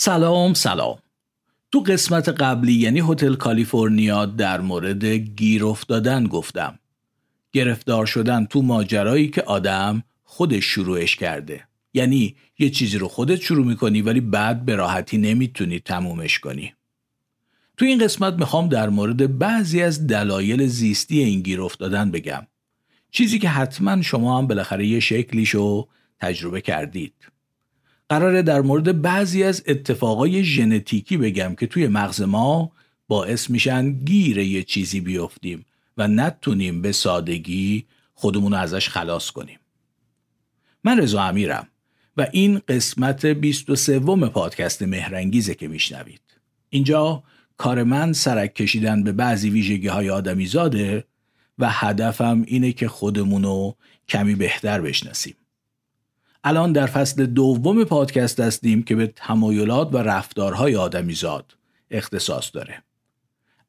سلام سلام. تو قسمت قبلی یعنی هتل کالیفرنیا در مورد گیر افتادن گفتم. گرفتار شدن تو ماجرایی که آدم خودش شروعش کرده. یعنی یه چیزی رو خودت شروع می‌کنی ولی بعد به راحتی نمی‌تونی تمومش کنی. تو این قسمت می‌خوام در مورد بعضی از دلایل زیستی این گیر افتادن بگم. چیزی که حتما شما هم بالاخره یه شکلیشو تجربه کردید. قراره در مورد بعضی از اتفاقای ژنتیکی بگم که توی مغز ما باعث میشن گیر یه چیزی بیفتیم و نتونیم به سادگی خودمون رو ازش خلاص کنیم. من رضا امیرم و این قسمت 23 پادکست مهرنگیزه که میشنوید. اینجا کار من سرک کشیدن به بعضی ویژگی های آدمی زاده و هدفم اینه که خودمونو کمی بهتر بشناسیم. الان در فصل دوم پادکست هستیم که به تمایلات و رفتارهای آدمیزاد اختصاص داره.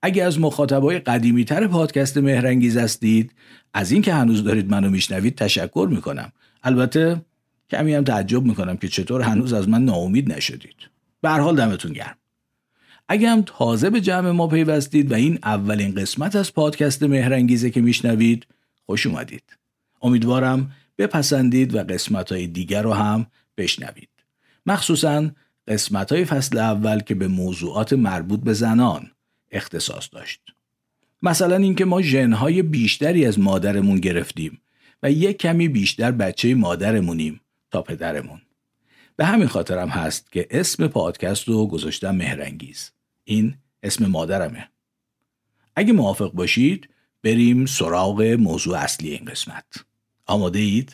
اگه از مخاطبای قدیمی تر پادکست مهرنگیز هستید از اینکه هنوز دارید منو میشنوید تشکر می‌کنم. البته کمی هم تعجب می‌کنم که چطور هنوز از من ناامید نشدید. به حال دمتون گرم. اگه هم تازه به جمع ما پیوستید و این اولین قسمت از پادکست مهرنگیزه که میشنوید خوش اومدید. امیدوارم بپسندید و قسمت های دیگر رو هم بشنوید. مخصوصا قسمت های فصل اول که به موضوعات مربوط به زنان اختصاص داشت. مثلا اینکه ما ژنهای بیشتری از مادرمون گرفتیم و یک کمی بیشتر بچه مادرمونیم تا پدرمون. به همین خاطرم هست که اسم پادکست رو گذاشتم مهرنگیز. این اسم مادرمه. اگه موافق باشید بریم سراغ موضوع اصلی این قسمت. Amadee.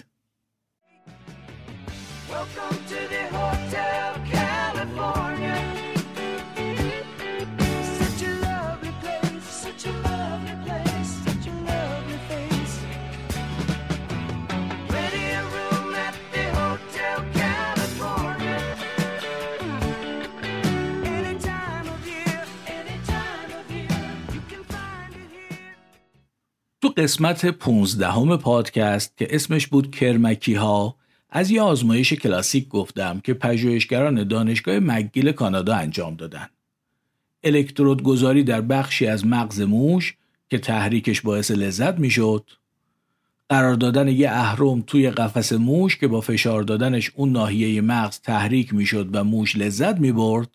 قسمت 15 پادکست که اسمش بود کرمکی ها از یه آزمایش کلاسیک گفتم که پژوهشگران دانشگاه مگیل کانادا انجام دادن. الکترود گذاری در بخشی از مغز موش که تحریکش باعث لذت می‌شد قرار دادن یه اهرم توی قفس موش که با فشار دادنش اون ناحیه مغز تحریک می‌شد و موش لذت می‌برد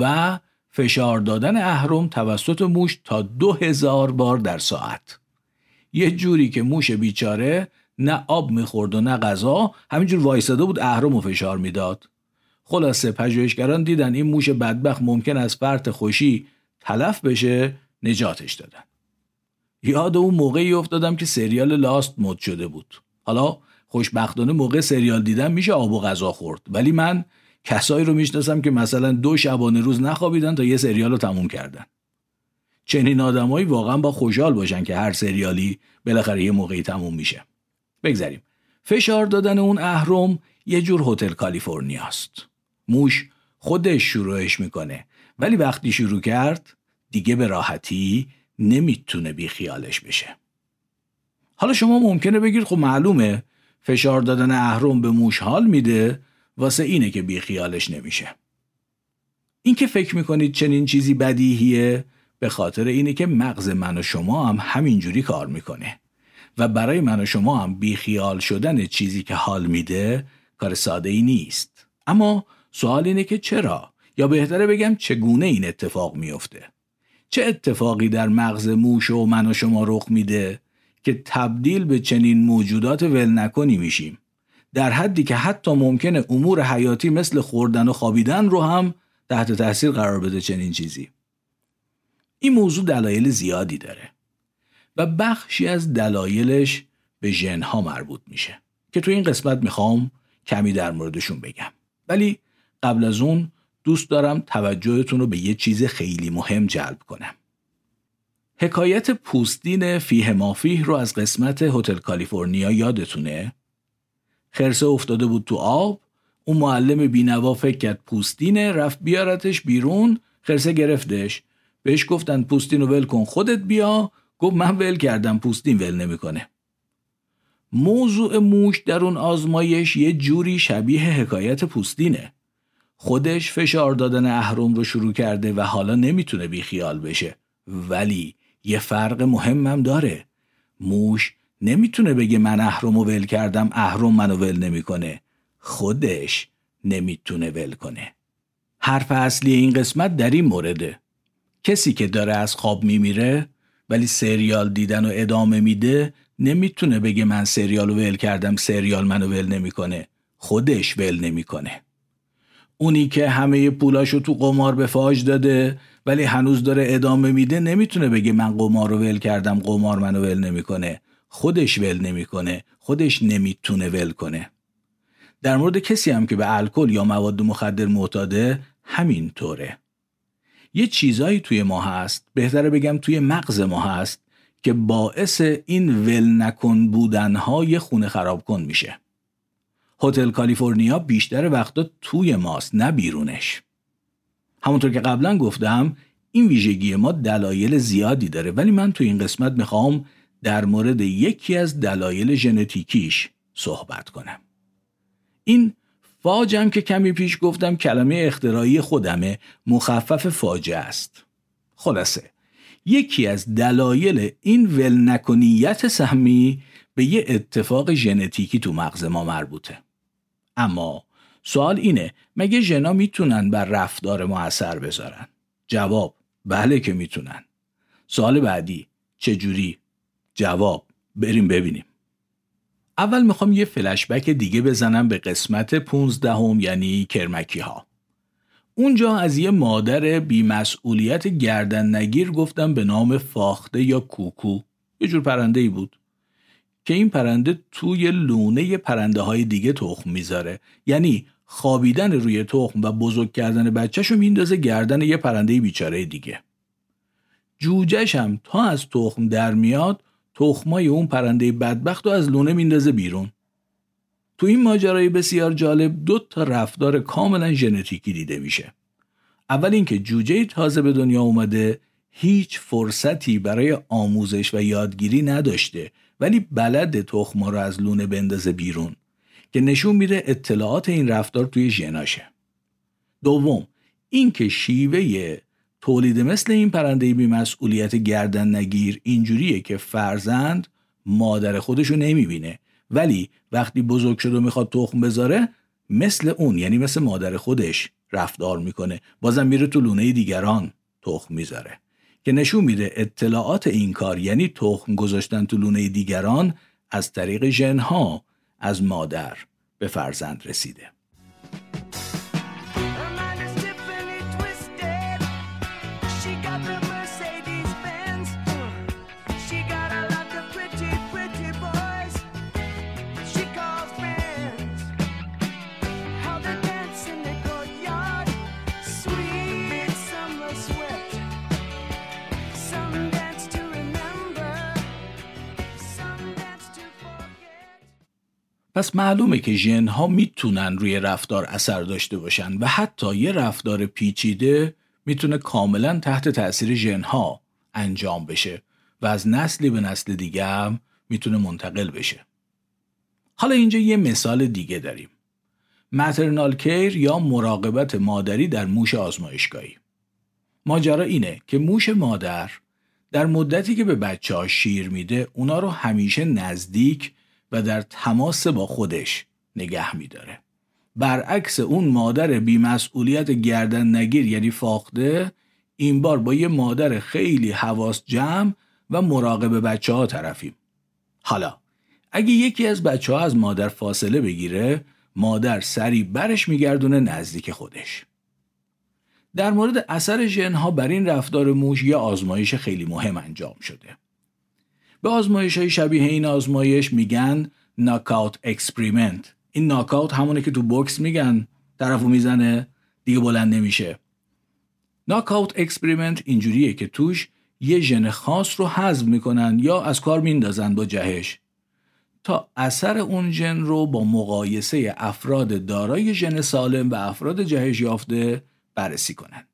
و فشار دادن اهرم توسط موش تا دو هزار بار در ساعت یه جوری که موش بیچاره نه آب می‌خورد و نه غذا همینجور وایساده بود اهرم و فشار می‌داد. خلاصه پژوهشگران دیدن این موش بدبخت ممکن از فرط خوشی تلف بشه نجاتش دادن. یاد اون موقعی افتادم که سریال لاست مد شده بود. حالا خوشبختانه موقع سریال دیدن میشه آب و غذا خورد. ولی من کسایی رو می‌شناسم که مثلا دو شبانه روز نخوابیدن تا یه سریال رو تموم کردن. چنین آدمایی واقعا با خوشحال باشن که هر سریالی بالاخره یه موقعی تموم میشه. بگذریم فشار دادن اون اهرم یه جور هتل کالیفرنیاست موش خودش شروعش می‌کنه ولی وقتی شروع کرد دیگه به راحتی نمی‌تونه بی خیالش بشه. حالا شما ممکنه بگید خب معلومه فشار دادن اهرم به موش حال میده واسه اینه که بی خیالش نمیشه. این که فکر می‌کنید چنین چیزی بدیهیه به خاطر اینه که مغز من و شما هم همینجوری کار می‌کنه. و برای من و شما هم بیخیال شدن چیزی که حال میده کار ساده ای نیست. اما سوال اینه که چرا؟ یا بهتره بگم چگونه این اتفاق میفته چه اتفاقی در مغز موش و من و شما رخ میده که تبدیل به چنین موجودات ول نکنی میشیم؟ در حدی که حتی ممکنه امور حیاتی مثل خوردن و خوابیدن رو هم تحت تاثیر قرار بده چنین چیزی. این موضوع دلایل زیادی داره و بخشی از دلایلش به ژنها مربوط میشه که تو این قسمت می‌خوام کمی در موردشون بگم. ولی قبل از اون دوست دارم توجهتون رو به یه چیز خیلی مهم جلب کنم. حکایت پوستین فیه مافیه رو از قسمت هتل کالیفرنیا یادتونه؟ خرسه افتاده بود تو آب اون معلم بینوا فکر کرد پوستینه رفت بیارتش بیرون خرسه گرفتش. بهش گفتن پوستین رو ول کن خودت بیا. گفت من ول کردم پوستین ول نمی‌کنه. موضوع موش در اون آزمایش یه جوری شبیه حکایت پوستینه. خودش فشار دادن اهرم رو شروع کرده و حالا نمی‌تونه بیخیال بشه. ولی یه فرق مهمم داره. موش نمی‌تونه بگه من اهرم ول کردم اهرم منو ول نمی‌کنه. خودش نمی‌تونه ول کنه. حرف اصلی این قسمت در این مورده. کسی که داره از خواب میمیره ولی سریال دیدن و ادامه میده نمی‌تونه بگه من سریال ول کردم سریال منو ول نمی‌کنه. خودش ول نمی‌کنه. اونی که همه پولاشو تو قمار به فاج داده ولی هنوز داره ادامه میده نمی‌تونه بگه من قمار رو ول کردم قمار منو ول نمی‌کنه. خودش ول نمی‌کنه. خودش نمی‌تونه ول کنه. در مورد کسی هم که به الکل یا مواد مخدر معتاده همین طوره یه چیزایی توی ما هست. بهتره بگم توی مغز ما هست که باعث این ول نکن بودنهای خونه خراب کن میشه. هتل کالیفرنیا بیشتر وقتا توی ماست نه بیرونش. همونطور که قبلا گفتم این ویژگی ما دلایل زیادی داره ولی من توی این قسمت می‌خوام در مورد یکی از دلایل ژنتیکیش صحبت کنم. این فاجم که کمی پیش گفتم کلمه اختراعی خودمه مخفف فاجعه است. خلاصه یکی از دلایل این ول نکنیت سهمی به یه اتفاق ژنتیکی تو مغز ما مربوطه. اما سوال اینه مگه ژنا می‌تونن بر رفتار ما اثر بذارن؟ جواب بله که می‌تونن. سوال بعدی چجوری؟ جواب بریم ببینیم. اول می‌خوام یه فلشبک دیگه بزنم به قسمت 15 هم یعنی کرمکی ها. اونجا از یه مادر بیمسئولیت گردن نگیر گفتم به نام فاخته یا کوکو. یه جور پرنده ای بود. که این پرنده توی لونه پرنده های دیگه تخم می‌ذاره. یعنی خوابیدن روی تخم و بزرگ کردن بچهشو میندازه گردن یه پرنده بیچاره دیگه. جوجهش هم تا از تخم در میاد تخمای اون پرنده بدبخت رو از لونه میندازه بیرون. تو این ماجرای بسیار جالب دو تا رفتار کاملا ژنتیکی دیده میشه. اول اینکه جوجه تازه به دنیا اومده هیچ فرصتی برای آموزش و یادگیری نداشته ولی بلد تخما رو از لونه بندازه بیرون که نشون میده اطلاعات این رفتار توی ژناشه. دوم اینکه شیوه تولید مثل این پرنده بیمسئولیت گردن نگیر اینجوریه که فرزند مادر خودشو نمی‌بینه. ولی وقتی بزرگ شد و می‌خواد تخم بذاره مثل اون یعنی مثل مادر خودش رفتار می‌کنه. بازم میره تو لونه دیگران تخم می‌ذاره. که نشون میده اطلاعات این کار یعنی تخم گذاشتن تو لونه دیگران از طریق ژنها از مادر به فرزند رسیده. پس معلومه که ژن ها می‌تونن روی رفتار اثر داشته باشن و حتی یه رفتار پیچیده می‌تونه کاملا تحت تاثیر ژن ها انجام بشه و از نسلی به نسل دیگه هم می‌تونه منتقل بشه. حالا اینجا یه مثال دیگه داریم. مترنال کیر یا مراقبت مادری در موش آزمایشگاهی. ماجرا اینه که موش مادر در مدتی که به بچه ها شیر میده اونا رو همیشه نزدیک و در تماس با خودش نگه میداره. برعکس اون مادر بیمسئولیت گردن نگیر یعنی فاقده این بار با یه مادر خیلی حواس جمع و مراقب بچه ها طرفیم. حالا اگه یکی از بچه ها از مادر فاصله بگیره مادر سری برش میگردونه نزدیک خودش. در مورد اثر ژنها بر این رفتار موش یه آزمایش خیلی مهم انجام شده. به آزمایش های شبیه این آزمایش میگن knockout experiment این ناکاوت همونه که تو بوکس میگن. طرفو می‌زنه دیگه بلند نمیشه. knockout experiment اینجوریه که توش یه ژن خاص رو حذف می‌کنن یا از کار میندازن با جهش. تا اثر اون ژن رو با مقایسه افراد دارای ژن سالم و افراد جهش یافته بررسی کنن.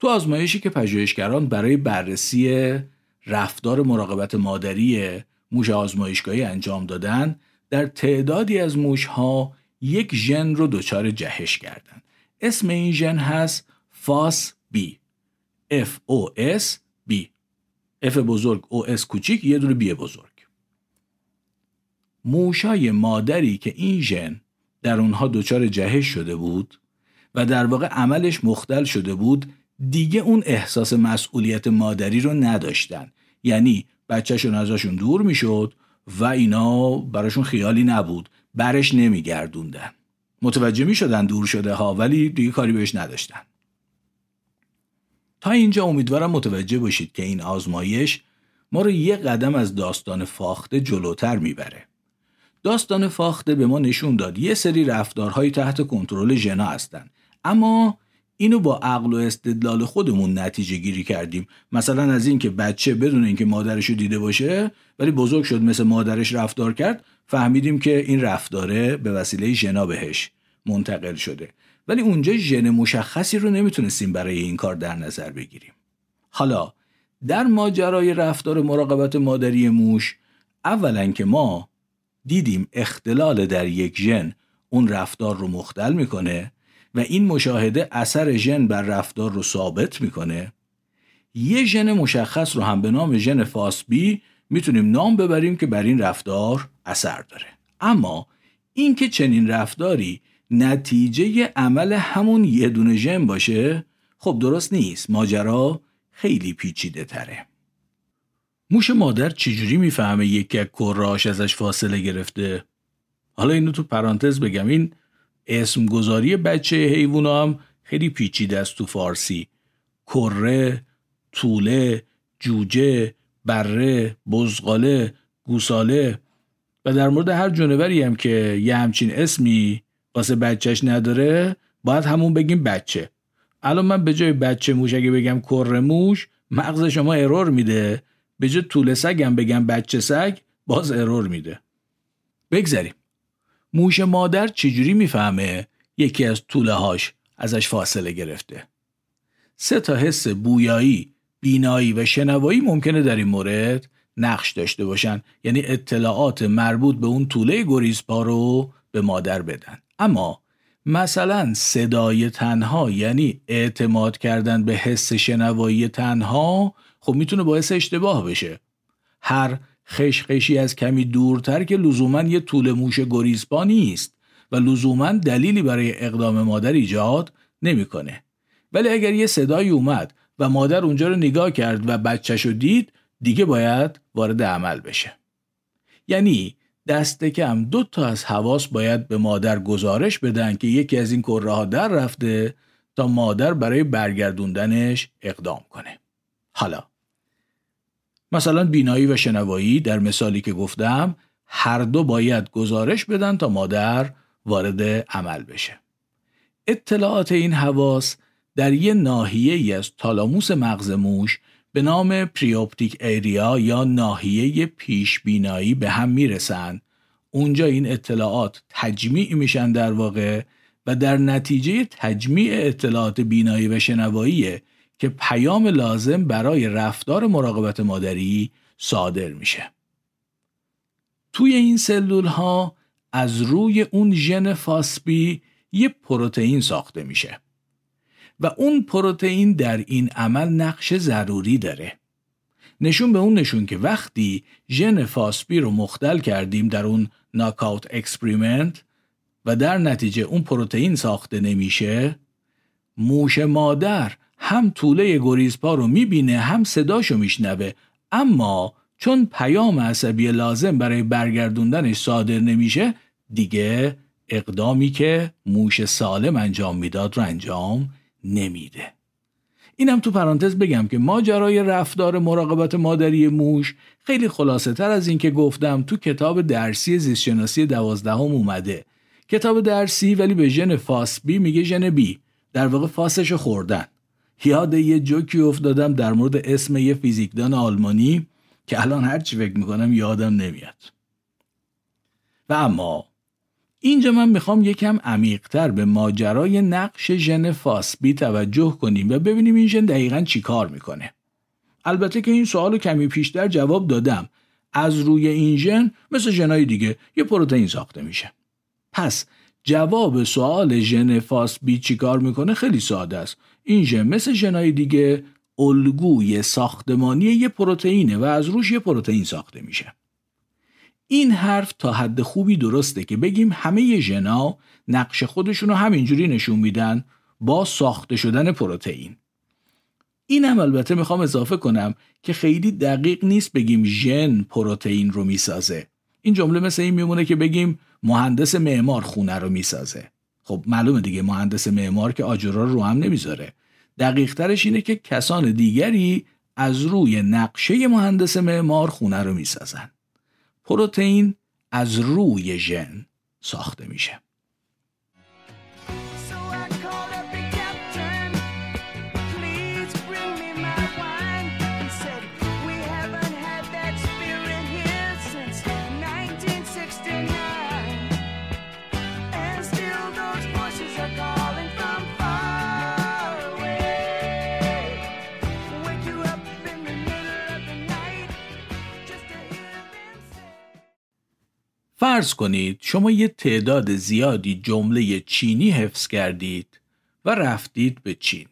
تو آزمایشی که پژوهشگران برای بررسی رفتار مراقبت مادری موش آزمایشگاهی انجام دادن در تعدادی از موش ها یک ژن رو دچار جهش کردن. اسم این ژن هست فاس بی. F O S B. F بزرگ O S کوچیک یه دونه بی بزرگ. موشای مادری که این ژن در اونها دچار جهش شده بود و در واقع عملش مختل شده بود دیگه اون احساس مسئولیت مادری رو نداشتن. یعنی بچهشون ازشون دور می‌شد و اینا براشون خیالی نبود. برش نمیگردوندن. متوجه می شدن دور شده ها ولی دیگه کاری بهش نداشتن. تا اینجا امیدوارم متوجه باشید که این آزمایش ما رو یه قدم از داستان فاخته جلوتر می‌بره. داستان فاخته به ما نشون داد یه سری رفتارهای تحت کنترل ژنا هستن. اما اینو با عقل و استدلال خودمون نتیجه گیری کردیم. مثلا از اینکه بچه بدون اینکه مادرش رو دیده باشه ولی بزرگ شد مثل مادرش رفتار کرد فهمیدیم که این رفتاره به وسیله ژنا بهش منتقل شده. ولی اونجا ژن مشخصی رو نمی‌تونستیم برای این کار در نظر بگیریم. حالا در ماجرای رفتار مراقبت مادری موش اولا که ما دیدیم اختلال در یک ژن اون رفتار رو مختل می‌کنه و این مشاهده اثر ژن بر رفتار رو ثابت می‌کنه. یه ژن مشخص رو هم به نام ژن فاسبی می‌تونیم نام ببریم که بر این رفتار اثر داره. اما اینکه چنین رفتاری نتیجه عمل همون یه دونه ژن باشه خب درست نیست. ماجرا خیلی پیچیده تره. موش مادر چجوری می‌فهمه یک یک کراش ازش فاصله گرفته؟ حالا اینو تو پرانتز بگم. این اسم گذاری بچه حیوان هم خیلی پیچیده است تو فارسی. کره طوله جوجه بره بزغاله گوساله و در مورد هر جانوری هم که یه همچین اسمی واسه بچهش نداره باید همون بگیم بچه. الان من به جای بچه موش اگه بگم کره موش مغز شما ارور میده. به جای طول سگم بگم بچه سگ باز ارور میده. بگذریم موش مادر چجوری می‌فهمه یکی از طوله هاش ازش فاصله گرفته؟ سه تا حس بویایی بینایی و شنوایی ممکنه در این مورد نقش داشته باشن. یعنی اطلاعات مربوط به اون طوله گریزپا رو به مادر بدن. اما مثلا صدای تنها یعنی اعتماد کردن به حس شنوایی تنها خب می‌تونه باعث اشتباه بشه. هر خشخشی از کمی دورتر که لزوما یه طول موش گریزپا نیست و لزوما دلیلی برای اقدام مادر ایجاد نمی‌کنه. ولی اگر یه صدایی اومد و مادر اونجا رو نگاه کرد و بچهش رو دید دیگه باید وارد عمل بشه. یعنی دست کم دو تا از حواس باید به مادر گزارش بدن که یکی از این کره ها در رفته تا مادر برای برگردوندنش اقدام کنه. حالا مثلا بینایی و شنوایی در مثالی که گفتم هر دو باید گزارش بدن تا مادر وارد عمل بشه. اطلاعات این حواس در یه ناحیه ای از تالاموس مغز موش به نام پریوپتیک ایریا یا ناحیه پیش بینایی به هم می‌رسن. اونجا این اطلاعات تجمیع میشن در واقع و در نتیجه تجمیع اطلاعات بینایی و شنوایی که پیام لازم برای رفتار مراقبت مادری صادر میشه. توی این سلول ها از روی اون ژن فاسبی یه پروتئین ساخته میشه و اون پروتئین در این عمل نقش ضروری داره. نشون به اون نشون که وقتی ژن FosB رو مختل کردیم در اون knockout experiment و در نتیجه اون پروتئین ساخته نمیشه موش مادر هم توله گریزپا رو می‌بینه هم صداشو میشنوه. اما چون پیام عصبی لازم برای برگردوندنش صادر نمیشه دیگه اقدامی که موش سالم انجام می‌داد رو انجام نمیده. اینم تو پرانتز بگم که ماجرای رفتار مراقبت مادری موش خیلی خلاصه تر از این که گفتم تو کتاب درسی زیستشناسی دوازدهم اومده. کتاب درسی ولی به ژن فاس بی میگه ژن بی. در واقع فاسش خوردن. یاد یه جوکی افتادم در مورد اسم یه فیزیکدان آلمانی که الان هرچی فکر می‌کنم یادم نمیاد و اما اینجا من می‌خوام یکم عمیقتر به ماجرای نقش ژن فاسبی توجه کنیم و ببینیم این ژن دقیقا چی کار می‌کنه. البته که این سوال کمی پیشتر جواب دادم. از روی این ژن مثل ژنای دیگه یه پروتئین ساخته میشه. پس جواب سوال ژن فاس بی چی کار می‌کنه خیلی ساده است این ژن مثل ژنای دیگه الگوی ساختمانی یه پروتئینه و از روش یه پروتئین ساخته میشه. این حرف تا حد خوبی درسته که بگیم همه ژنا نقش خودشون رو همینجوری نشون میدن با ساخته شدن پروتئین. اینم البته می‌خوام اضافه کنم که خیلی دقیق نیست بگیم ژن پروتئین رو می‌سازه. این جمله مثل این میمونه که بگیم مهندس معمار خونه رو می‌سازه. خب معلومه دیگه مهندس معمار که آجرا رو هم نمی‌ذاره. دقیق ترش اینه که کسان دیگری از روی نقشه مهندس معمار خونه رو می‌سازن. پروتئین از روی ژن ساخته میشه. فرض کنید شما یه تعداد زیادی جمله چینی حفظ کردید و رفتید به چین.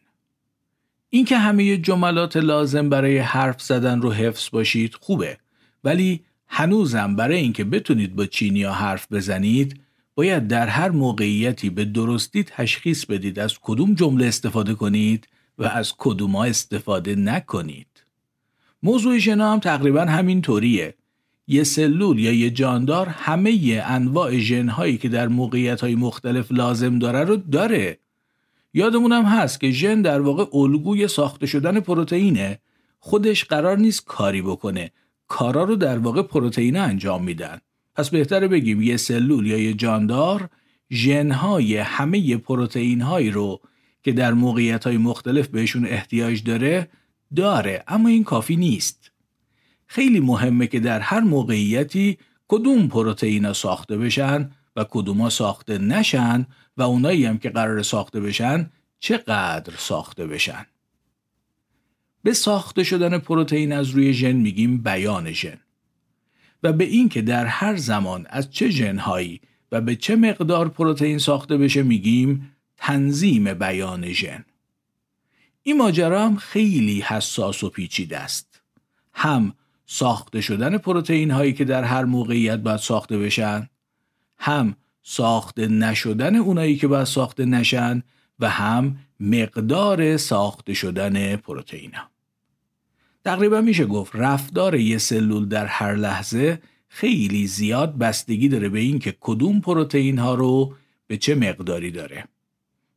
اینکه همه جملات لازم برای حرف زدن رو حفظ باشید خوبه ولی هنوزم برای اینکه بتونید با چینی ها حرف بزنید باید در هر موقعیتی به درستی تشخیص بدید از کدوم جمله استفاده کنید و از کدوم استفاده نکنید. موضوع شنا هم تقریبا همین طوریه یه سلول یا یه جاندار همه انواع ژن که در موقعیت های مختلف لازم داره رو داره. یادمون هم هست که ژن در واقع الگوی ساخته شدن پروتئینه. خودش قرار نیست کاری بکنه. کارا رو در واقع پروتئین انجام میدن. پس بهتره بگیم یه سلول یا یه جاندار ژنهای همه پروتئین هایی رو که در موقعیت های مختلف بهشون احتیاج داره داره. اما این کافی نیست. خیلی مهمه که در هر موقعیتی کدوم پروتئینا ساخته بشن و کدوما ساخته نشن و اونایی هم که قرار ساخته بشن چقدر ساخته بشن. به ساخته شدن پروتئین از روی ژن میگیم بیان ژن. و به این که در هر زمان از چه ژنهایی و به چه مقدار پروتئین ساخته بشه میگیم تنظیم بیان ژن. این ماجرا هم خیلی حساس و پیچیده است. هم ساخته شدن پروتئین هایی که در هر موقعیت باید ساخته بشن هم ساخته نشدن اونایی که باید ساخته نشن و هم مقدار ساخته شدن پروتئین ها. تقریبا میشه گفت رفتار یه سلول در هر لحظه خیلی زیاد بستگی داره به اینکه کدوم پروتئین ها رو به چه مقداری داره.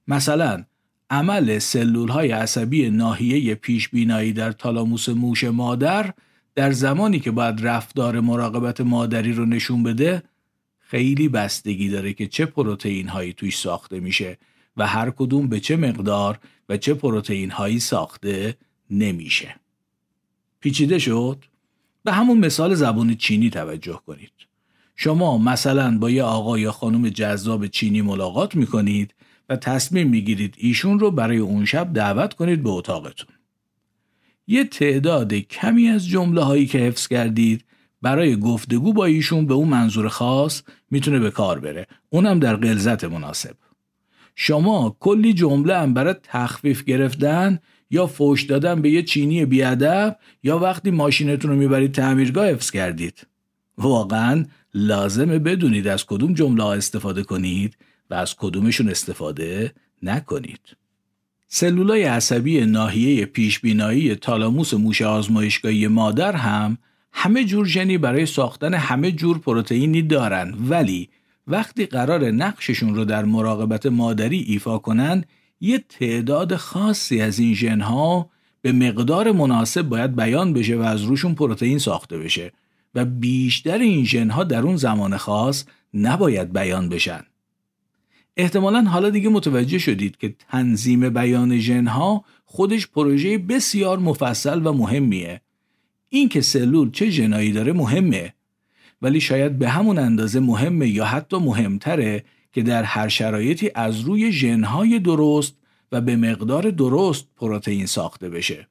مثلا عمل سلول های عصبی ناحیه پیش بینایی در تالاموس موش مادر در زمانی که باید رفتار مراقبت مادری رو نشون بده خیلی بستگی داره که چه پروتئین هایی توش ساخته میشه و هر کدوم به چه مقدار و چه پروتئین هایی ساخته نمیشه. پیچیده شد؟ به همون مثال زبون چینی توجه کنید. شما مثلا با یه آقا یا خانم جذاب چینی ملاقات می‌کنید و تصمیم می‌گیرید ایشون رو برای اون شب دعوت کنید به اتاقتون. یه تعداد کمی از جمله هایی که حفظ کردید برای گفتگو با ایشون به اون منظور خاص می‌تونه به کار بره. اونم در غلظت مناسب. شما کلی جمله هم برای تخفیف گرفتن یا فوش دادن به یه چینی بیادب یا وقتی ماشینتون رو می‌برید تعمیرگاه حفظ کردید. واقعا لازمه بدونید از کدوم جمله استفاده کنید و از کدومشون استفاده نکنید. سلولای عصبی ناحیه پیشبینایی تالاموس موش آزمایشگاهی مادر هم همه جور ژنی برای ساختن همه جور پروتئینی دارن. ولی وقتی قرار نقششون رو در مراقبت مادری ایفا کنن یه تعداد خاصی از این ژنها به مقدار مناسب باید بیان بشه و از روشون پروتئین ساخته بشه و بیشتر این ژنها در اون زمان خاص نباید بیان بشن. احتمالا حالا دیگه متوجه شدید که تنظیم بیان ژنها خودش پروژه بسیار مفصل و مهمیه. این که سلول چه ژنایی داره مهمه. ولی شاید به همون اندازه مهمه یا حتی مهمتره که در هر شرایطی از روی ژنهای درست و به مقدار درست پروتئین ساخته بشه.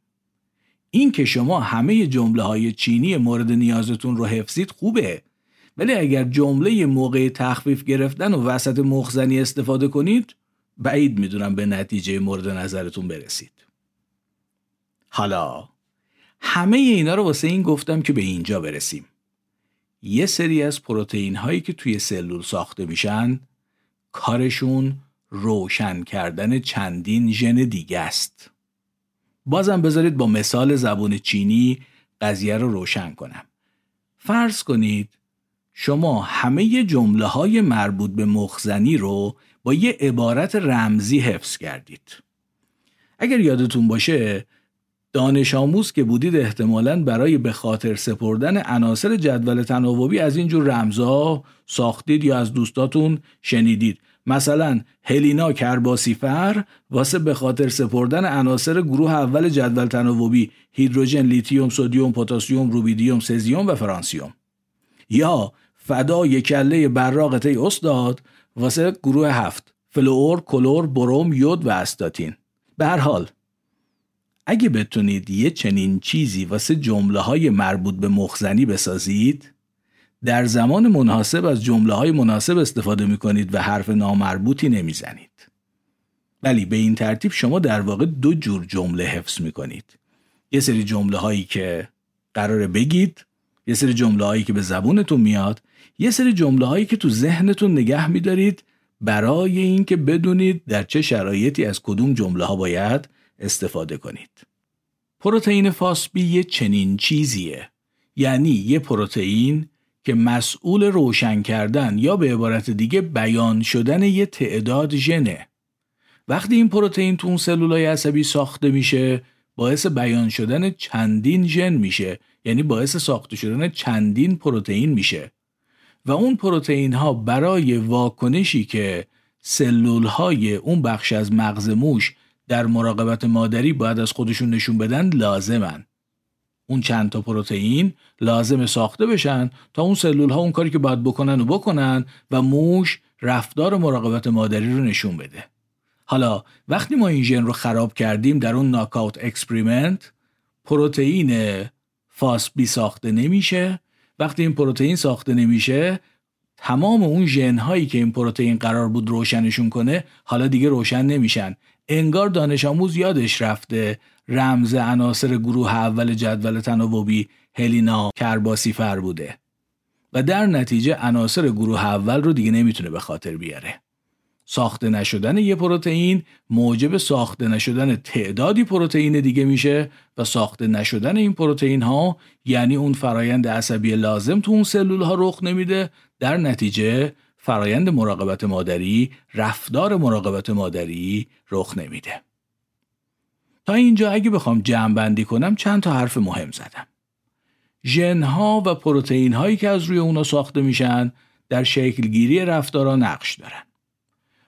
این که شما همه جمله های چینی مورد نیازتون رو حفظید خوبه. ولی اگر جمله موقع تخفیف گرفتن و وسط مخزنی استفاده کنید بعید می‌دونم به نتیجه مورد نظرتون برسید. حالا همه اینا رو واسه این گفتم که به اینجا برسیم. یه سری از پروتئین هایی که توی سلول ساخته میشن کارشون روشن کردن چندین ژن دیگه است. بازم بذارید با مثال زبون چینی قضیه رو روشن کنم. فرض کنید شما همه جمله های مربوط به مخزنی رو با یه عبارت رمزی حفظ کردید. اگر یادتون باشه دانش آموز که بودید احتمالا برای به خاطر سپردن عناصر جدول تناوبی از اینجور رمزها ساختید یا از دوستاتون شنیدید مثلا هلینا کرباسیفر واسه به خاطر سپردن عناصر گروه اول جدول تناوبی هیدروژن لیتیوم سودیوم پتاسیم روبیدیوم سزیوم و فرانسیوم یا فدای کله براقت استاد واسه گروه هفت فلور، کلور، بروم، یود و استاتین به هر حال اگه بتونید یه چنین چیزی واسه جمله های مربوط به مخزنی بسازید در زمان مناسب از جمله های مناسب استفاده می کنید و حرف نامربوطی نمی‌زنید. ولی به این ترتیب شما در واقع دو جور جمله حفظ می کنید. یه سری جمله هایی که قراره بگید یه سری جمله هایی که به زبونتون میاد یه سری جمله هایی که تو ذهنتون نگه میدارید برای اینکه بدونید در چه شرایطی از کدوم جمله ها باید استفاده کنید. پروتئین فاسبی یه چنین چیزیه یعنی یه پروتئین که مسئول روشن کردن یا به عبارت دیگه بیان شدن یه تعداد ژنه. وقتی این پروتئین تو اون سلولای عصبی ساخته میشه باعث بیان شدن چندین ژن میشه یعنی باعث ساخته شدن چندین پروتئین میشه. و اون پروتئین ها برای واکنشی که سلول های اون بخش از مغز موش در مراقبت مادری باید از خودشون نشون بدن لازمن. اون چند تا پروتئین لازم ساخته بشن تا اون سلول ها اون کاری که باید بکنن و بکنن و موش رفتار مراقبت مادری رو نشون بده. حالا وقتی ما این ژن رو خراب کردیم در اون knockout experiment پروتئین فاس بی ساخته نمیشه. وقتی این پروتئین ساخته نمیشه تمام اون ژن هایی که این پروتئین قرار بود روشنشون کنه حالا دیگه روشن نمیشن. انگار دانش آموز یادش رفته. رمز عناصر گروه اول جدول تناوبی هلینا کرباسیفر بوده. و در نتیجه عناصر گروه اول رو دیگه نمی‌تونه به خاطر بیاره. ساخته نشدن یه پروتئین موجب ساخته نشدن تعدادی پروتئین دیگه میشه و ساخته نشدن این پروتئین ها یعنی اون فرایند عصبی لازم تو اون سلول ها رخ نمیده در نتیجه فرایند مراقبت مادری رفتار مراقبت مادری رخ نمیده. تا اینجا اگه بخوام جمع بندی کنم چند تا حرف مهم زدم. ژن ها و پروتئین هایی که از روی اونا ساخته میشن در شکلگیری رفتارا نقش دارن.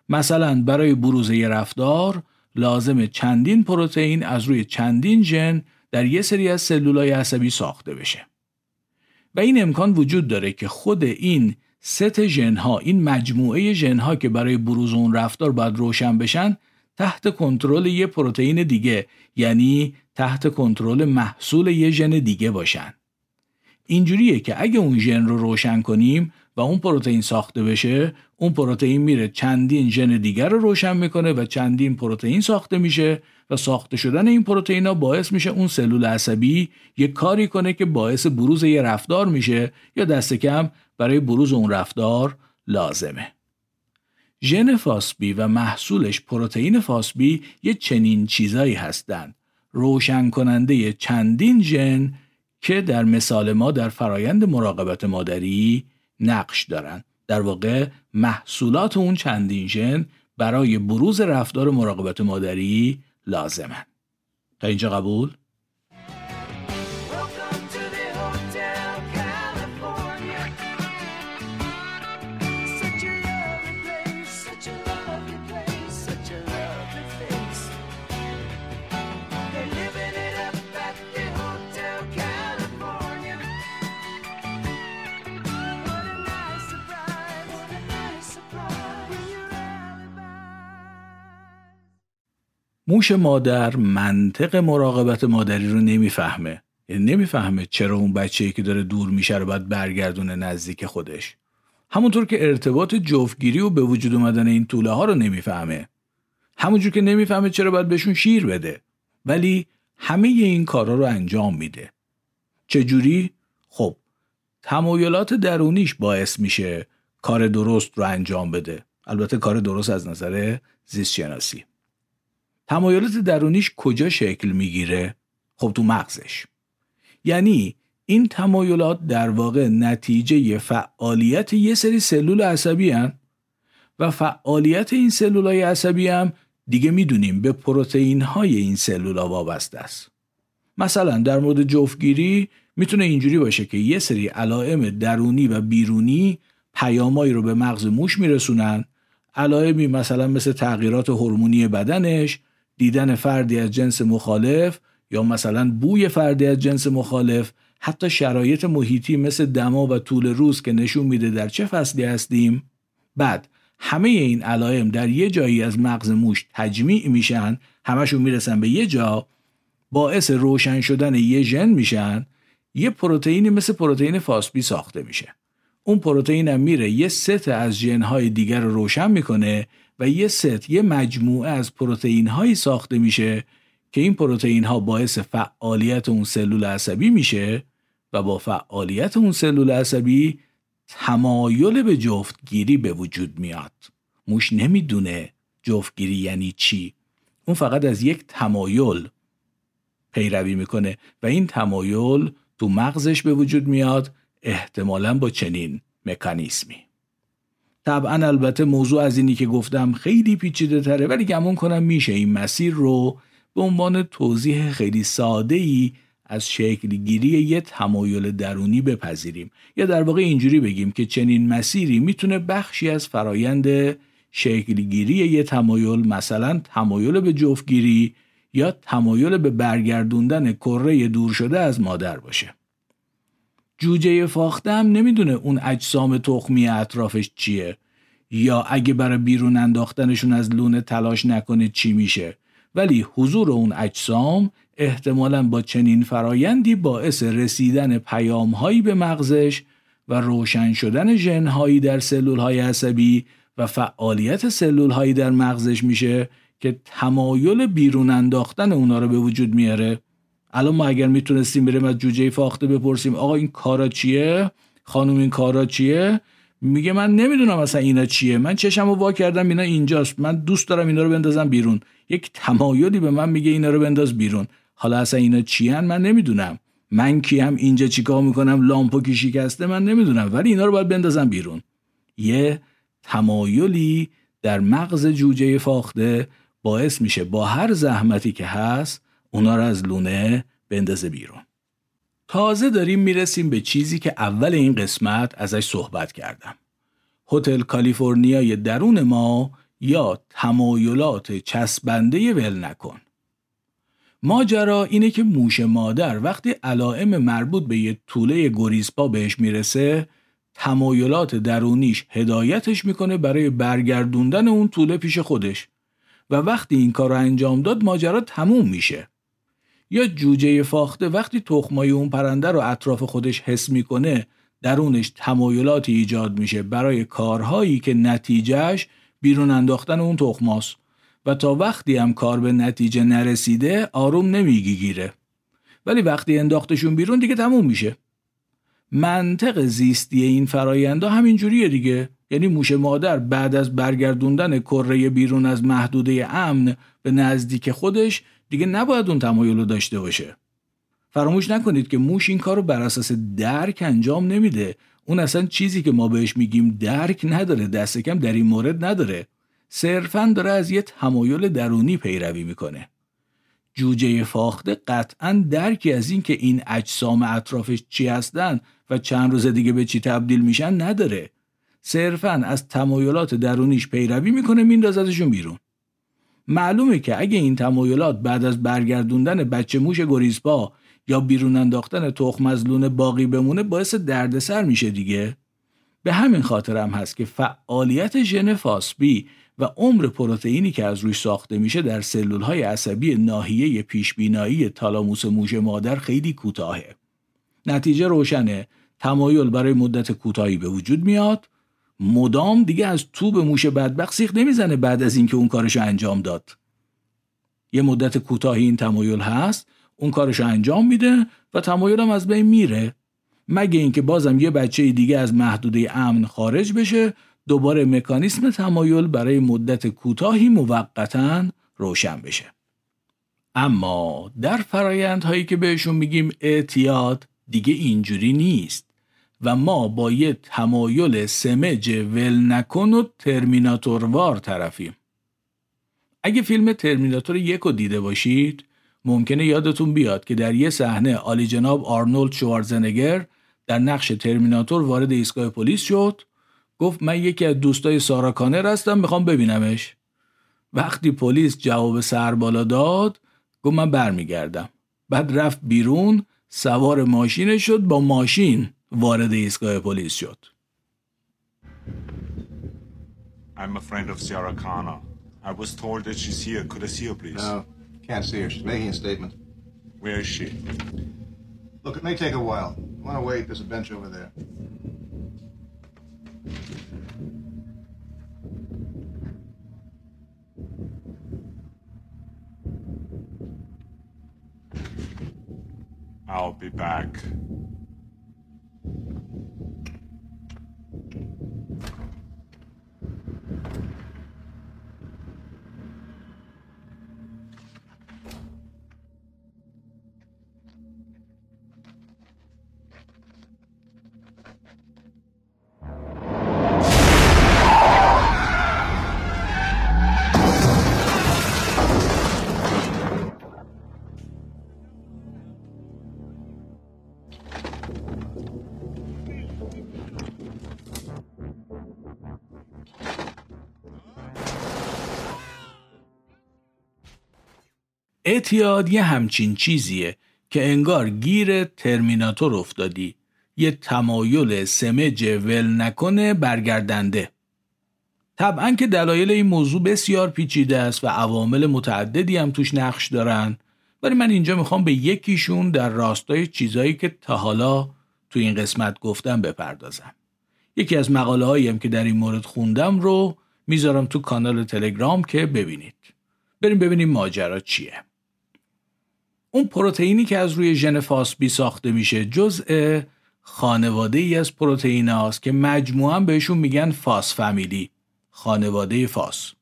مثلا برای بروز یه رفتار لازم چندین پروتئین از روی چندین ژن در یه سری از سلولای عصبی ساخته بشه. و این امکان وجود داره که خود این ست ژنها این مجموعه ژنها که برای بروز اون رفتار باید روشن بشن تحت کنترل یه پروتئین دیگه یعنی تحت کنترل محصول یه ژن دیگه باشن. اینجوریه که اگه اون ژن رو روشن کنیم و اون پروتئین ساخته بشه اون پروتئین میره چندین ژن دیگر رو روشن می‌کنه و چندین پروتئین ساخته میشه و ساخته شدن این پروتئین ها باعث میشه اون سلول عصبی یه کاری کنه که باعث بروز یه رفتار میشه یا دست کم برای بروز اون رفتار لازمه. ژن فاسبی و محصولش پروتئین فاسبی یه چنین چیزایی هستند. روشن کننده چندین ژن که در مثال ما در فرایند مراقبت مادری نقش دارند در واقع محصولات اون چندین ژن برای بروز رفتار مراقبت مادری لازمن. تا اینجا قبول؟ موش مادر منطق مراقبت مادری رو نمی‌فهمه. یعنی نمی‌فهمه چرا اون بچه‌ای که داره دور میشه رو باید برگردونه نزدیک خودش. همونطور که ارتباط جفتگیری و به وجود اومدن این طوله ها رو نمی‌فهمه. همونجور که نمی‌فهمه چرا باید بهشون شیر بده. ولی همه این کارا رو انجام میده. چجوری؟ خب تمایلات درونیش باعث میشه کار درست رو انجام بده. البته کار درست از نظر زیست شناسی تمایلات درونیش کجا شکل می‌گیره؟ خب تو مغزش یعنی این تمایلات در واقع نتیجه فعالیت یه سری سلول عصبی هن و فعالیت این سلول های عصبی هم دیگه می‌دونیم به پروتئین های این سلول ها وابسته است. مثلا در مورد جفتگیری می‌تونه اینجوری باشه که یه سری علائم درونی و بیرونی پیامایی رو به مغز موش میرسونن علائمی مثلا مثل تغییرات هورمونی بدنش دیدن فردی از جنس مخالف یا مثلا بوی فردی از جنس مخالف حتی شرایط محیطی مثل دما و طول روز که نشون میده در چه فصلی هستیم. بعد همه این علائم در یه جایی از مغز موش تجمیع میشن همشون می‌رسن به یه جا باعث روشن شدن یه ژن میشن یه پروتئینی مثل پروتئین فاسبی ساخته میشه. اون پروتئین هم میره یه ست از ژنهای دیگر رو روشن می‌کنه و یه ست یه مجموعه از پروتئین هایی ساخته میشه که این پروتئین ها باعث فعالیت اون سلول عصبی میشه و با فعالیت اون سلول عصبی تمایل به جفتگیری به وجود میاد. موش نمی‌دونه جفتگیری یعنی چی. اون فقط از یک تمایل پیروی می‌کنه و این تمایل تو مغزش به وجود میاد احتمالا با چنین مکانیسمی طبعا البته موضوع از اینی که گفتم خیلی پیچیده تره ولی گمون کنم میشه این مسیر رو به عنوان توضیح خیلی ساده ای از شکلگیری یه تمایل درونی بپذیریم. یا در واقع اینجوری بگیم که چنین مسیری می‌تونه بخشی از فرایند شکلگیری یه تمایل مثلا تمایل به جفتگیری یا تمایل به برگردوندن کره دور شده از مادر باشه. جوجه فاخته هم نمی‌دونه اون اجسام تخمی اطرافش چیه. یا اگه برای بیرون انداختنشون از لونه تلاش نکنه چی میشه. ولی حضور اون اجسام احتمالا با چنین فرایندی باعث رسیدن پیامهایی به مغزش و روشن شدن ژنهایی در سلولهای عصبی و فعالیت سلولهایی در مغزش میشه که تمایل بیرون انداختن اونا رو به وجود میاره. الان ما اگر می‌تونستیم بریم از جوجه فاخته بپرسیم آقا این کارا چیه؟ خانم این کارا چیه؟ میگه من نمی‌دونم اصلا اینا چیه. من چشمو وا کردم اینا اینجاست. من دوست دارم اینا رو بندازم بیرون. یک تمایلی به من میگه اینا رو بنداز بیرون. حالا اصلا اینا چیان؟ من نمی‌دونم. من کیم؟ اینجا چیکار می‌کنم؟ لامپو کی شکسته؟ من نمی‌دونم. ولی اینا رو باید بندازم بیرون. یه تمایلی در مغز جوجه فاخته باعث میشه با هر زحمتی که هست اونا رو از لونه بندازه بیرون. تازه داریم می‌رسیم به چیزی که اول این قسمت ازش صحبت کردم. هتل کالیفرنیای درون ما یا تمایلات چسبنده ول نکن. ماجرا اینه که موش مادر وقتی علائم مربوط به یه طوله گریزپا بهش می‌رسه تمایلات درونیش هدایتش می‌کنه برای برگردوندن اون طوله پیش خودش. و وقتی این کار رو انجام داد ماجرا تموم میشه. یا جوجه فاخته وقتی تخمای اون پرنده رو اطراف خودش حس می‌کنه درونش تمایلاتی ایجاد میشه برای کارهایی که نتیجهش بیرون انداختن اون تخماست. و تا وقتی هم کار به نتیجه نرسیده آروم نمیگیگیره. ولی وقتی انداختشون بیرون دیگه تموم میشه. منطق زیستی این فرایندا همین جوریه دیگه. یعنی موش مادر بعد از برگردوندن کره بیرون از محدوده امن به نزدیک خودش دیگه نباید اون تمایل رو داشته باشه. فراموش نکنید که موش این کار رو بر اساس درک انجام نمیده. اون اصلا چیزی که ما بهش میگیم درک نداره دست کم در این مورد نداره. صرفا داره از یه تمایل درونی پیروی می‌کنه. جوجه فاخته قطعا درکی از این که این اجسام اطرافش چی هستن و چند روز دیگه به چی تبدیل میشن نداره. صرفا از تمایلات درونیش پیروی می‌کنه میندازدشون بیرون. معلومه که اگه این تمایلات بعد از برگردوندن بچه موش گریزپا یا بیرون انداختن تخم از لونه باقی بمونه باعث دردسر میشه دیگه. به همین خاطر هم هست که فعالیت ژن فاسبی و عمر پروتئینی که از روش ساخته میشه در سلول های عصبی ناحیه پیشبینایی تالاموس موش مادر خیلی کوتاهه. نتیجه روشنه. تمایل برای مدت کوتاهی به وجود میاد. مدام دیگه از توب موش بدبخت سیخ نمی‌زنه بعد از اینکه اون کارش انجام داد. یه مدت کوتاهی این تمایل هست اون کارش انجام میده و تمایلم از بین میره. مگه اینکه بازم یه بچه دیگه از محدوده امن خارج بشه دوباره مکانیسم تمایل برای مدت کوتاهی موقتا روشن بشه. اما در فرایندهایی که بهشون میگیم اعتیاد دیگه اینجوری نیست. و ما با یه تمایل سمج ول نکن و ترمیناتوروار طرفیم. اگه فیلم ترمیناتور یک رو دیده باشید ممکنه یادتون بیاد که در یه صحنه آلی جناب آرنولد شوارزنگر در نقش ترمیناتور وارد ایستگاه پلیس شد گفت من یکی از دوستای سارا کانر هستم می‌خوام ببینمش. وقتی پلیس جواب سر بالا داد گفت من برمیگردم. بعد رفت بیرون سوار ماشین شد با ماشین. وارد ایستگاه پلیس شد I'm a friend of Sarah Connor. I was told that she's here. Could I see her, please? No, can't see her. She's making a statement. Where is she? Look, it may take a while. You want to wait? There's a bench over there. I'll be back. اعتیاد یه همچین چیزیه که انگار گیر ترمیناتور افتادی. یه تمایل سمج ول نکنه برگردنده. طبعا که دلایل این موضوع بسیار پیچیده است و عوامل متعددی هم توش نقش دارن. ولی من اینجا می‌خوام به یکیشون در راستای چیزایی که تا حالا تو این قسمت گفتم بپردازم. یکی از مقاله هم که در این مورد خوندم رو می‌ذارم تو کانال تلگرام که ببینید. بریم ببینیم ماجرا چیه. اون پروتئینی که از روی ژن فاس ساخته میشه جزء خانواده ای از پروتئین هاست که مجموعا بهشون میگن فاس فامیلی خانواده فاس.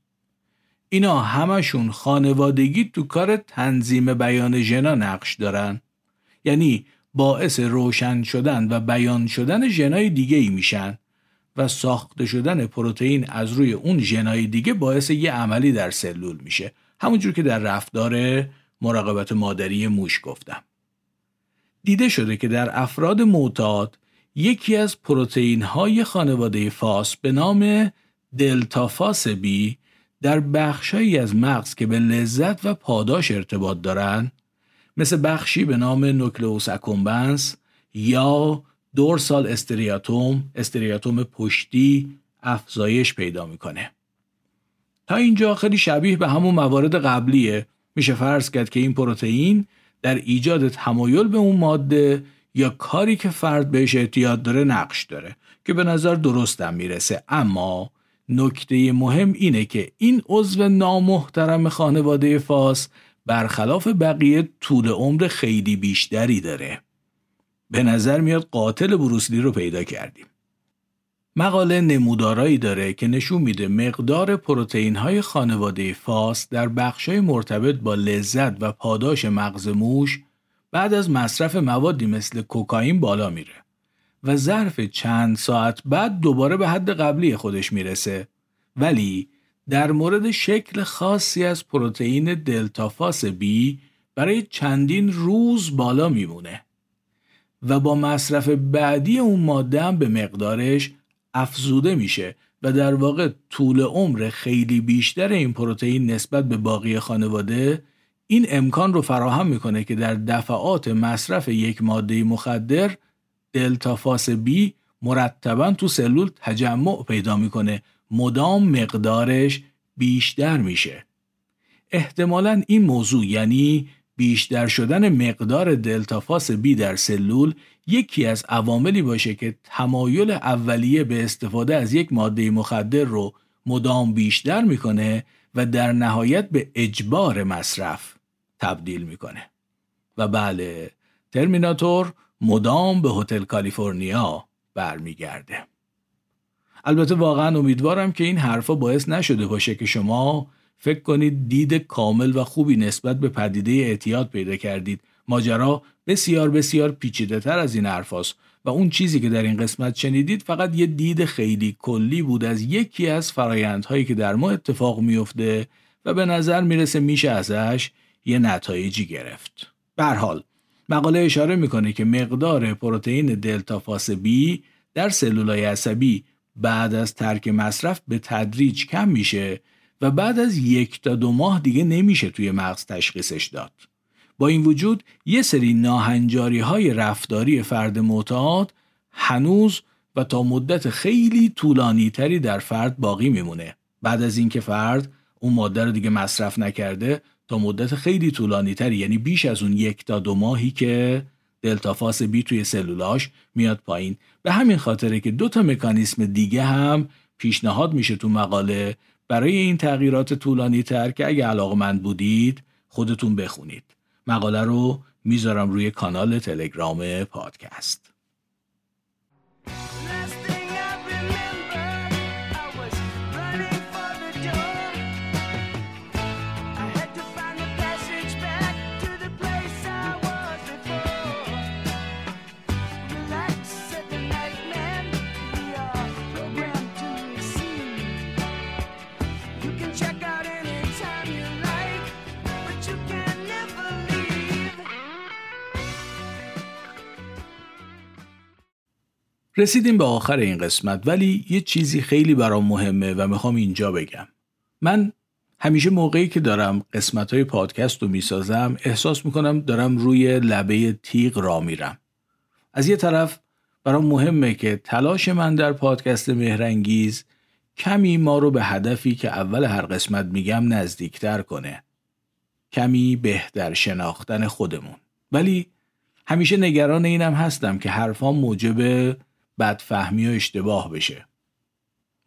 اینا همشون خانوادگی تو کار تنظیم بیان ژنا نقش دارن. یعنی باعث روشن شدن و بیان شدن ژنای دیگه ای میشن و ساخته شدن پروتئین از روی اون ژنای دیگه باعث یه عملی در سلول میشه. همونجور که در رفتار مراقبت مادری موش گفتم. دیده شده که در افراد معتاد یکی از پروتئین های خانواده فاس به نام دلتا فاس بی در بخشهایی از مغز که به لذت و پاداش ارتباط دارند مثل بخشی به نام نوکلئوس اکومبنس یا دورسال استریاتوم استریاتوم پشتی افزایش پیدا می‌کنه تا اینجا خیلی شبیه به همون موارد قبلیه میشه فرض کرد که این پروتئین در ایجاد تمایل به اون ماده یا کاری که فرد بهش اعتیاد داره نقش داره که به نظر درستم می‌رسه. اما نکته مهم اینه که این عضو نامحترم خانواده فاس برخلاف بقیه طول عمر خیلی بیشتری داره. به نظر میاد قاتل بروسلی رو پیدا کردیم. مقاله نمودارایی داره که نشون میده مقدار پروتئین های خانواده فاس در بخش مرتبط با لذت و پاداش مغز موش بعد از مصرف موادی مثل کوکائین بالا میره و ظرف چند ساعت بعد دوباره به حد قبلی خودش می‌رسه. ولی در مورد شکل خاصی از پروتئین دلتا فاس بی برای چندین روز بالا میمونه و با مصرف بعدی اون ماده هم به مقدارش افزوده میشه و در واقع طول عمر خیلی بیشتر این پروتئین نسبت به باقی خانواده این امکان رو فراهم می‌کنه که در دفعات مصرف یک ماده مخدر دلتا فاس بی مرتبا تو سلول تجمع پیدا می‌کنه مدام مقدارش بیشتر میشه. احتمالا این موضوع یعنی بیشتر شدن مقدار دلتافاس بی در سلول یکی از عواملی باشه که تمایل اولیه به استفاده از یک ماده مخدر رو مدام بیشتر می‌کنه و در نهایت به اجبار مصرف تبدیل می‌کنه. و بله ترمیناتور مدام به هتل کالیفرنیا برمیگرده. البته واقعا امیدوارم که این حرفا باعث نشده باشه که شما فکر کنید دید کامل و خوبی نسبت به پدیده اعتیاد پیدا کردید ماجرا بسیار بسیار پیچیده تر از این حرفاست و اون چیزی که در این قسمت شنیدید فقط یه دید خیلی کلی بود از یکی از فرایندهایی که در ما اتفاق میفته و به نظر می‌رسه میشه ازش یه نتایجی گرفت. به حال مقاله اشاره می‌کنه که مقدار پروتئین دلتا فاس بی در سلولای عصبی بعد از ترک مصرف به تدریج کم میشه و بعد از یک تا دو ماه دیگه نمیشه توی مغز تشخیصش داد. با این وجود یه سری ناهنجاری های رفتاری فرد معتاد هنوز و تا مدت خیلی طولانی تری در فرد باقی میمونه. بعد از اینکه فرد اون ماده رو دیگه مصرف نکرده تا مدت خیلی طولانی تری یعنی بیش از اون یک تا دو ماهی که دلتافاس بی توی سلولاش میاد پایین به همین خاطره که دو تا مکانیسم دیگه هم پیشنهاد میشه تو مقاله برای این تغییرات طولانی تر که اگه علاقمند بودید خودتون بخونید. مقاله رو می‌ذارم روی کانال تلگرام پادکست. رسیدیم به آخر این قسمت ولی یه چیزی خیلی برام مهمه و می‌خوام اینجا بگم. من همیشه موقعی که دارم قسمت های پادکست رو می‌سازم احساس می‌کنم دارم روی لبه تیغ را میرم. از یه طرف برام مهمه که تلاش من در پادکست مهرنگیز کمی ما رو به هدفی که اول هر قسمت میگم نزدیکتر کنه. کمی بهتر شناختن خودمون. ولی همیشه نگران اینم هستم که حرفام موجب بدفهمی و اشتباه بشه.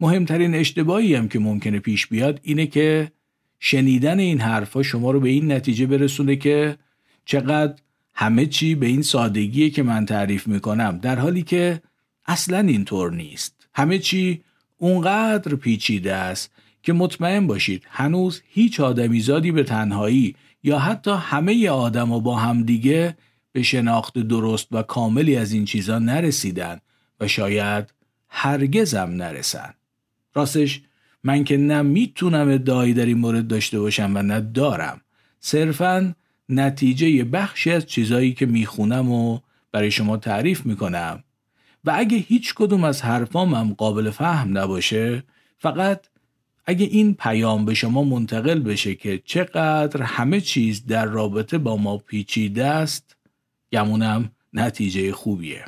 مهمترین اشتباهی هم که ممکنه پیش بیاد اینه که شنیدن این حرفا شما رو به این نتیجه برسونه که چقدر همه چی به این سادگیه که من تعریف می‌کنم در حالی که اصلا اینطور نیست. همه چی اونقدر پیچیده است که مطمئن باشید هنوز هیچ آدمیزادی به تنهایی یا حتی همه آدم و با همدیگه به شناخت درست و کاملی از این چیزا نرسیدن. و شاید هرگزم نرسن. راستش من که نه می‌تونم ادعایی در این مورد داشته باشم و نه دارم. صرفا نتیجه بخشی از چیزایی که می‌خونم و برای شما تعریف می‌کنم. و اگه هیچ کدوم از حرفامم قابل فهم نباشه فقط اگه این پیام به شما منتقل بشه که چقدر همه چیز در رابطه با ما پیچیده است گمونم نتیجه خوبیه.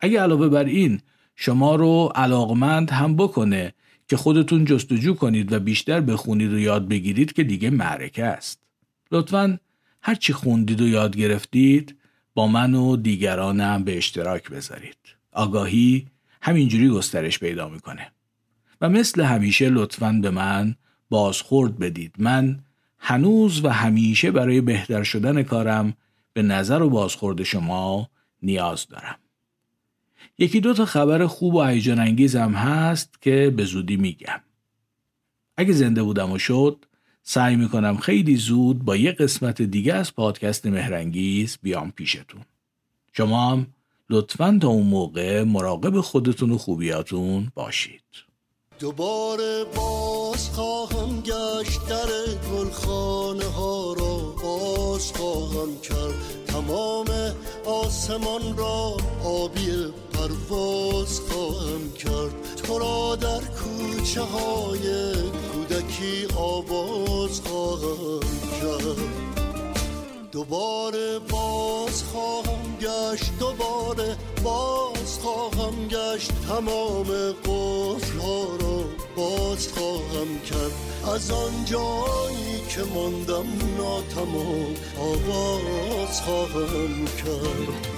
اگه علاوه بر این شما رو علاقمند هم بکنه که خودتون جستجو کنید و بیشتر بخونید و یاد بگیرید که دیگه معرکه است. لطفا هرچی خوندید و یاد گرفتید با من و دیگرانم به اشتراک بذارید. آگاهی همینجوری گسترش پیدا می‌کنه. و مثل همیشه لطفا به من بازخورد بدید. من هنوز و همیشه برای بهتر شدن کارم به نظر و بازخورد شما نیاز دارم. یکی دو تا خبر خوب و هیجان انگیزم هست که به زودی میگم. اگه زنده بودم و شد سعی می‌کنم خیلی زود با یه قسمت دیگه از پادکست مهرنگیز بیام پیشتون. شما هم لطفا تا اون موقع مراقب خودتون و خوبیاتون باشید. دوباره باز خواهم گشت در گلخانه ها را باز خواهم کرد تمام آسمان را آبی پرواز خواهم کرد. تو را در کوچه های کودکی آواز خواهم کرد. دوباره باز خواهم گشت دوباره باز خواهم گشت. تمام قفل ها را باز خواهم کرد. از آن جایی که ماندم ناتمام آغاز خواهم کرد.